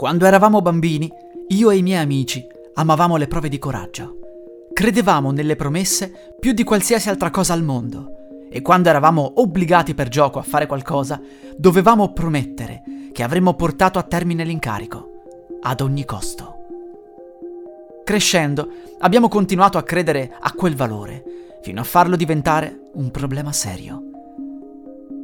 Quando eravamo bambini, io e i miei amici amavamo le prove di coraggio. Credevamo nelle promesse più di qualsiasi altra cosa al mondo e quando eravamo obbligati per gioco a fare qualcosa, dovevamo promettere che avremmo portato a termine l'incarico, ad ogni costo. Crescendo, abbiamo continuato a credere a quel valore, fino a farlo diventare un problema serio.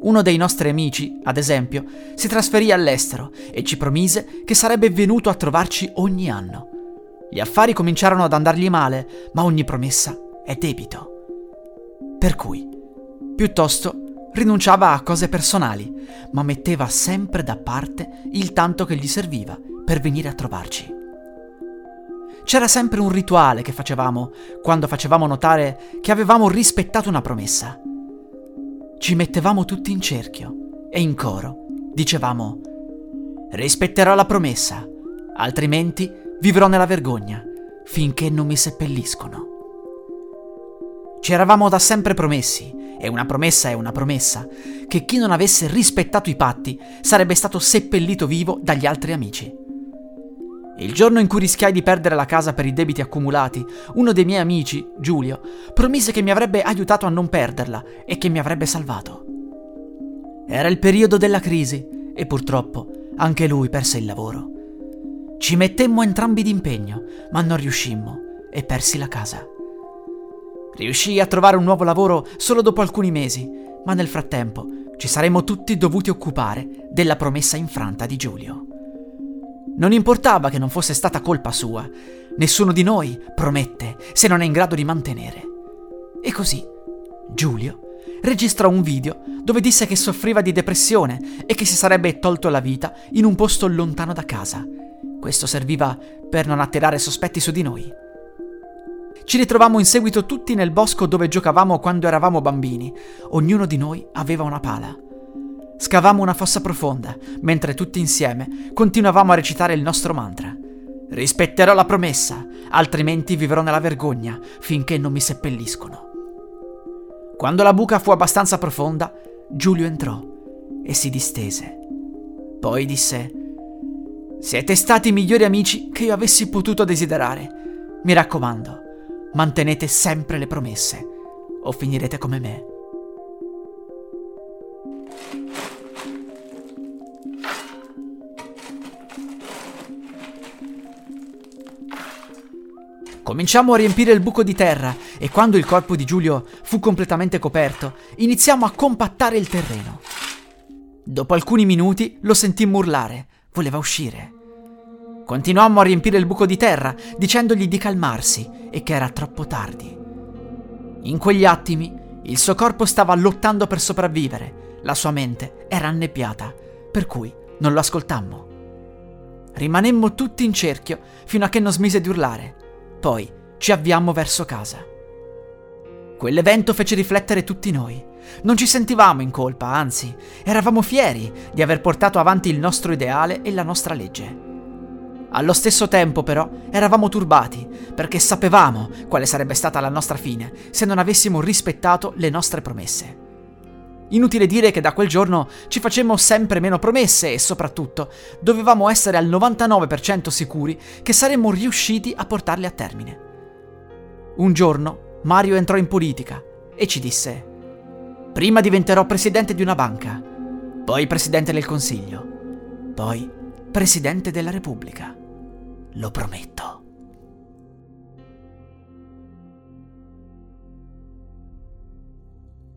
Uno dei nostri amici, ad esempio, si trasferì all'estero e ci promise che sarebbe venuto a trovarci ogni anno. Gli affari cominciarono ad andargli male, ma ogni promessa è debito. Per cui, piuttosto, rinunciava a cose personali, ma metteva sempre da parte il tanto che gli serviva per venire a trovarci. C'era sempre un rituale che facevamo quando facevamo notare che avevamo rispettato una promessa. Ci mettevamo tutti in cerchio e in coro dicevamo rispetterò la promessa, altrimenti vivrò nella vergogna finché non mi seppelliscono. Ci eravamo da sempre promessi, e una promessa è una promessa, che chi non avesse rispettato i patti sarebbe stato seppellito vivo dagli altri amici. Il giorno in cui rischiai di perdere la casa per i debiti accumulati, uno dei miei amici, Giulio, promise che mi avrebbe aiutato a non perderla e che mi avrebbe salvato. Era il periodo della crisi e purtroppo anche lui perse il lavoro. Ci mettemmo entrambi d'impegno, ma non riuscimmo e persi la casa. Riuscii a trovare un nuovo lavoro solo dopo alcuni mesi, ma nel frattempo ci saremmo tutti dovuti occupare della promessa infranta di Giulio. Non importava che non fosse stata colpa sua, nessuno di noi promette se non è in grado di mantenere. E così Giulio registrò un video dove disse che soffriva di depressione e che si sarebbe tolto la vita in un posto lontano da casa. Questo serviva per non attirare sospetti su di noi. Ci ritrovammo in seguito tutti nel bosco dove giocavamo quando eravamo bambini. Ognuno di noi aveva una pala. Scavammo una fossa profonda, mentre tutti insieme continuavamo a recitare il nostro mantra. Rispetterò la promessa, altrimenti vivrò nella vergogna finché non mi seppelliscono. Quando la buca fu abbastanza profonda, Giulio entrò e si distese. Poi disse: Siete stati i migliori amici che io avessi potuto desiderare. Mi raccomando, mantenete sempre le promesse o finirete come me. Cominciamo a riempire il buco di terra e quando il corpo di Giulio fu completamente coperto, iniziamo a compattare il terreno. Dopo alcuni minuti lo sentimmo urlare, voleva uscire. Continuammo a riempire il buco di terra dicendogli di calmarsi e che era troppo tardi. In quegli attimi il suo corpo stava lottando per sopravvivere, la sua mente era annebbiata, per cui non lo ascoltammo. Rimanemmo tutti in cerchio fino a che non smise di urlare. Poi ci avviammo verso casa. Quell'evento fece riflettere tutti noi. Non ci sentivamo in colpa, anzi, eravamo fieri di aver portato avanti il nostro ideale e la nostra legge. Allo stesso tempo, però, eravamo turbati, perché sapevamo quale sarebbe stata la nostra fine se non avessimo rispettato le nostre promesse. Inutile dire che da quel giorno ci facemmo sempre meno promesse e soprattutto dovevamo essere al 99% sicuri che saremmo riusciti a portarle a termine. Un giorno Mario entrò in politica e ci disse Prima diventerò presidente di una banca, poi presidente del Consiglio, poi presidente della Repubblica. Lo prometto.